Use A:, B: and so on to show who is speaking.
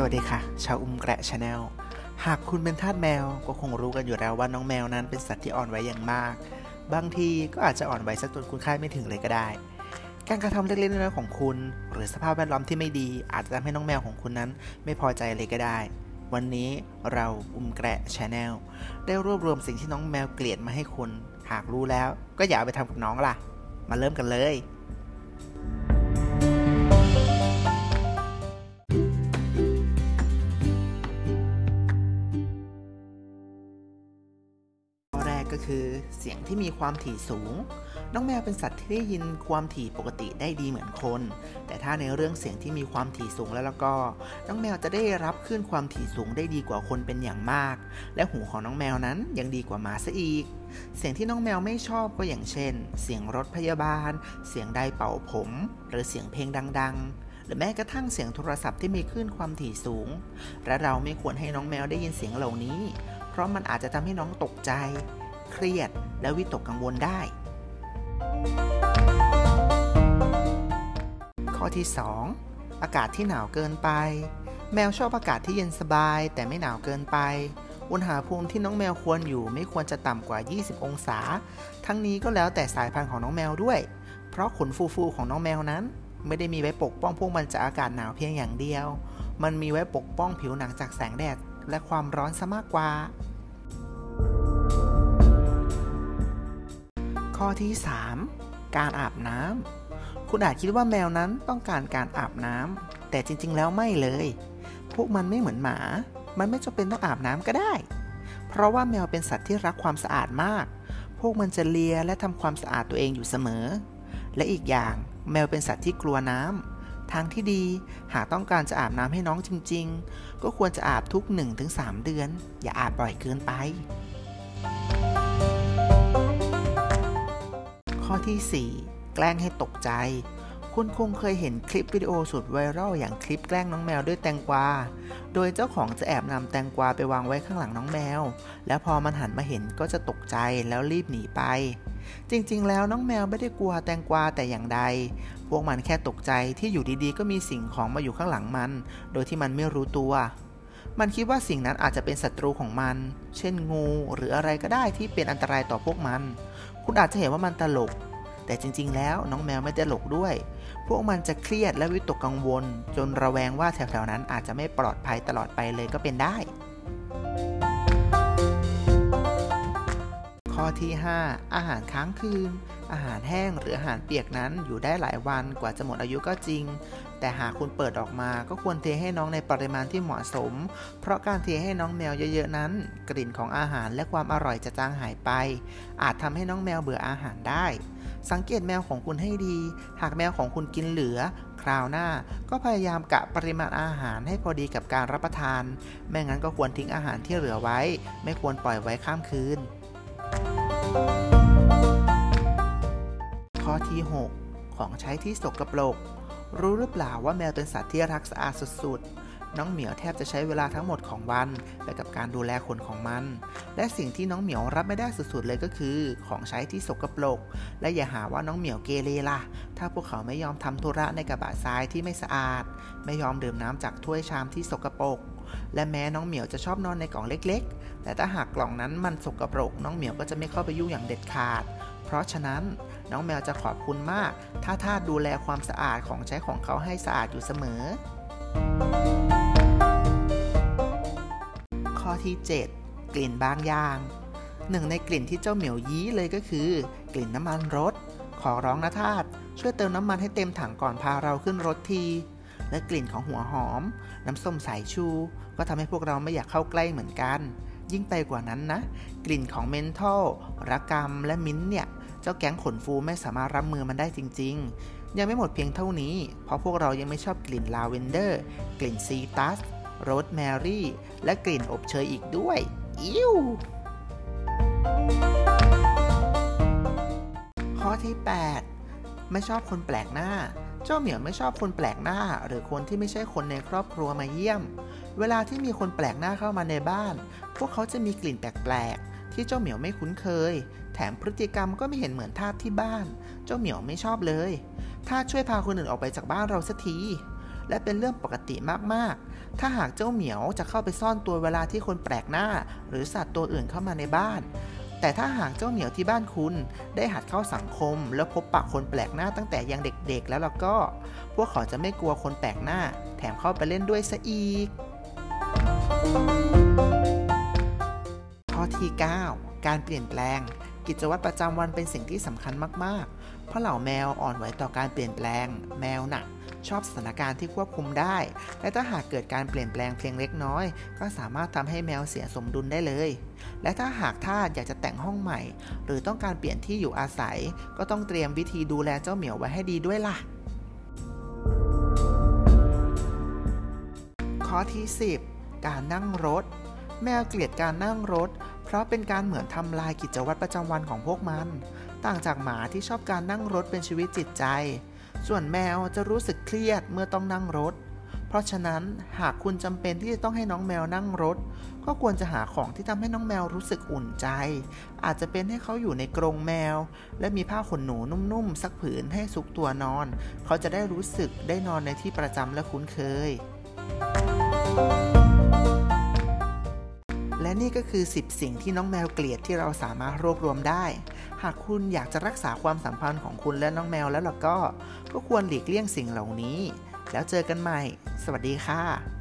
A: สวัสดีค่ะ ชาวอุ้มแกระ channel หากคุณเป็นทาสแมวก็คงรู้กันอยู่แล้วว่าน้องแมวนั้นเป็นสัตว์ที่อ่อนไหวอย่างมาก บางทีก็อาจจะอ่อนไหวซะจนคุณคาดไม่ถึงเลยก็ได้ การกระทำเล็กๆน้อยๆของคุณ หรือสภาพแวดล้อมที่ไม่ดี อาจจะทำให้น้องแมวของคุณนั้นไม่พอใจเลยก็ได้ วันนี้เราอุ้มแกระ channel ได้รวบรวมสิ่งที่น้องแมวเกลียดมาให้คุณ หากรู้แล้วก็อย่าเอาไปทำกับน้องล่ะ มาเริ่มกันเลย ก็คือ เสียงที่มีความถี่สูง น้องแมวเป็นสัตว์ที่ได้ยินความถี่ปกติได้ดีเหมือนคน แต่ถ้าในเรื่องเสียงที่มีความถี่สูงแล้วแล้วก็ น้องแมวจะได้รับคลื่นความถี่สูงได้ดีกว่าคนเป็นอย่างมาก และหูของน้องแมวนั้นยังดีกว่าหมาซะอีก เสียงที่น้องแมวไม่ชอบก็อย่างเช่น เสียงรถพยาบาล เสียงไดเป่าผม หรือเสียงเพลงดัง ๆหรือแม้กระทั่งเสียงโทรศัพท์ที่มีคลื่นความถี่สูง และเราไม่ควรให้น้องแมวได้ยินเสียงเหล่านี้ เพราะมันอาจจะทำให้น้องตกใจ เครียด และวิตกกังวลได้ ข้อที่ 2 อากาศที่หนาวเกินไป แมวชอบอากาศที่เย็นสบาย แต่ไม่หนาวเกินไป อุณหภูมิที่น้องแมวควรอยู่ไม่ควรจะต่ำกว่า 20 องศา ทั้งนี้ก็แล้วแต่สายพันธุ์ของน้องแมวด้วย เพราะขนฟูๆของน้องแมวนั้น ไม่ได้มีไว้ปกป้องพวกมันจากอากาศหนาวเพียงอย่างเดียว มันมีไว้ปกป้องผิวหนังจากแสงแดดและความร้อนซะมากกว่า ที่ 3 การอาบน้ำคุณอาจคิดว่าแมวนั้นต้องการการอาบน้ำแต่จริงๆ แล้วไม่เลย พวกมันไม่เหมือนหมา มันไม่จำเป็นต้องอาบน้ำก็ได้ เพราะว่าแมวเป็นสัตว์ที่รักความสะอาดมาก พวกมันจะเลียและทำความสะอาดตัวเองอยู่เสมอ และอีกอย่างแมวเป็นสัตว์ที่กลัวน้ำทางที่ดีหากต้องการจะอาบน้ำให้น้องจริง ๆ ก็ควรจะอาบทุก 1-3 เดือน อย่าอาบบ่อยเกินไป ข้อที่ 4 แกล้งให้ตกใจ คุณคงเคยเห็นคลิปวิดีโอสุดไวรัลอย่างคลิปแกล้งน้องแมวด้วยแตงกวา โดยเจ้าของจะแอบนำแตงกวาไปวางไว้ข้างหลังน้องแมว แล้วพอมันหันมาเห็นก็จะตกใจแล้วรีบหนีไป จริงๆ แล้วน้องแมวไม่ได้กลัวแตงกวาแต่อย่างใด พวกมันแค่ตกใจที่อยู่ดีๆ ก็มีสิ่งของมาอยู่ข้างหลังมัน โดยที่มันไม่รู้ตัว มันคิดว่าสิ่งนั้นอาจจะเป็นศัตรูของมัน เช่นงูหรืออะไรก็ได้ที่เป็นอันตรายต่อพวกมัน คุณอาจจะเห็นว่ามันตลก แต่จริง ๆ แล้วน้องแมวไม่ตลกด้วย พวกมันจะเครียดและวิตกกังวล จนระแวงว่าแถวๆนั้นอาจจะไม่ปลอดภัยตลอดไปเลยก็เป็นได้ ข้อที่ 5 อาหารค้างคืน อาหารแห้งหรืออาหารเปียกนั้นอยู่ได้หลายวันกว่าจะหมดอายุก็จริง แต่หากคุณเปิดออกมาก็ควรเทให้น้องในปริมาณที่เหมาะสม เพราะการเทให้น้องแมวเยอะๆนั้น กลิ่นของอาหารและความอร่อยจะจางหายไป อาจทำให้น้องแมวเบื่ออาหารได้ สังเกตแมวของคุณให้ดี หากแมวของคุณกินเหลือ คราวหน้า ก็พยายามกะปริมาณอาหารให้พอดีกับการรับประทาน ไม่งั้นก็ควรทิ้งอาหารที่เหลือไว้ ไม่ควรปล่อยไว้ข้ามคืนข้อ ที่ 6 ของใช้ที่สกปรก รู้หรือเปล่าว่าแมวเป็นสัตว์ที่รักสะอาดสุดๆ น้องเหมียวแทบจะใช้เวลาทั้งหมดของวันไปกับการดูแลขนของมัน และสิ่งที่น้องเหมียวรับไม่ได้สุดๆเลยก็คือ ของใช้ที่สกปรก และอย่าหาว่าน้องเหมียวเกเรล่ะ ถ้าพวกเขาไม่ยอมทำธุระในกระบะทรายที่ไม่สะอาด ไม่ยอมดื่มน้ำจากถ้วยชามที่สกปรกและแม้น้องเหมียวจะชอบนอนในกล่องเล็กๆ แต่ถ้าหากกล่องนั้นมันสกปรก น้องเหมียวก็จะไม่เข้าไปยุ่งอย่างเด็ดขาด เพราะฉะนั้น น้องแมวจะขอบคุณมาก ถ้าท่าดูแลความสะอาดของใช้ของเขาให้สะอาดอยู่เสมอ ข้อที่ 7 กลิ่นบางอย่าง หนึ่งในกลิ่นที่เจ้าเหมียวยี้เลยก็คือ กลิ่นน้ำมันรถ ขอร้องนะทาสช่วยเติมน้ำมันให้เต็มถังก่อนพาเราขึ้นรถทีและกลิ่นของหัวหอม น้ำส้มสายชู ก็ทำให้พวกเราไม่อยากเข้าใกล้เหมือนกัน ยิ่งไปกว่านั้นนะ กลิ่นของเมนทอลระกำและมิ้นเนี่ย เจ้าแก๊งขนฟูไม่สามารถรับมือมันได้จริง ๆ ยังไม่หมดเพียงเท่านี้ เพราะพวกเรายังไม่ชอบกลิ่นลาเวนเดอร์ กลิ่นซีตัส โรสแมรี่ และกลิ่นอบเชยอีกด้วย อิ้วข้อที่ 8 ไม่ชอบคนแปลกหน้า เจ้าเหมียวไม่ชอบคนแปลกหน้า หรือคนที่ไม่ใช่คนในครอบครัวมาเยี่ยม เวลาที่มีคนแปลกหน้าเข้ามาในบ้าน พวกเขาจะมีกลิ่นแปลกๆที่เจ้าเหมียวไม่คุ้นเคย แถมพฤติกรรมก็ไม่เห็นเหมือนทาสที่บ้าน เจ้าเหมียวไม่ชอบเลย ทาสช่วยพาคนอื่นออกไปจากบ้านเราสักที และเป็นเรื่องปกติมากๆ ถ้าหากเจ้าเหมียวจะเข้าไปซ่อนตัวเวลาที่คนแปลกหน้า หรือสัตว์ตัวอื่นเข้ามาในบ้าน แต่ถ้าหากเจ้าเหมียวที่บ้านคุณ ได้หัดเข้าสังคม แล้วพบปะคนแปลกหน้าตั้งแต่ยังเด็กๆ แล้วล่ะก็ พวกเขาจะไม่กลัวคนแปลกหน้า แถมเข้าไปเล่นด้วยซะอีก ข้อที่ 9 การเปลี่ยนแปลง กิจวัตรประจำวันเป็นสิ่งที่สำคัญมากๆ เพราะเหล่าแมวอ่อนไหวต่อการเปลี่ยนแปลง แมวน่ะชอบสถานการณ์ที่ควบคุมได้ และถ้าหากเกิดการเปลี่ยนแปลงเพียงเล็กน้อย ก็สามารถทำให้แมวเสียสมดุลได้เลย และถ้าหากท่านอยากจะแต่งห้องใหม่ หรือต้องการเปลี่ยนที่อยู่อาศัย ก็ต้องเตรียมวิธีดูแลเจ้าเหมียวไว้ให้ดีด้วยล่ะ ข้อที่ 10 การนั่งรถ แมวเกลียดการนั่งรถ เพราะเป็นการเหมือนทำลายกิจวัตรประจำวันของพวกมัน ต่างจากหมาที่ชอบการนั่งรถเป็นชีวิตจิตใจ ส่วนแมวจะรู้สึกเครียดเมื่อต้องนั่งรถ เพราะฉะนั้นหากคุณจำเป็นที่จะต้องให้น้องแมวนั่งรถ ก็ควรจะหาของที่ทำให้น้องแมวรู้สึกอุ่นใจ อาจจะเป็นให้เขาอยู่ในกรงแมว และมีผ้าขนหนูนุ่มๆสักผืนให้ซุกตัวนอน เขาจะได้รู้สึกได้นอนในที่ประจำและคุ้นเคยและ นี่ก็คือ 10 สิ่งที่น้องแมวเกลียดที่เราสามารถรวบรวมได้ หากคุณอยากจะรักษาความสัมพันธ์ของคุณและน้องแมวแล้วล่ะก็ ก็ควรหลีกเลี่ยงสิ่งเหล่านี้ แล้วเจอกันใหม่ สวัสดีค่ะ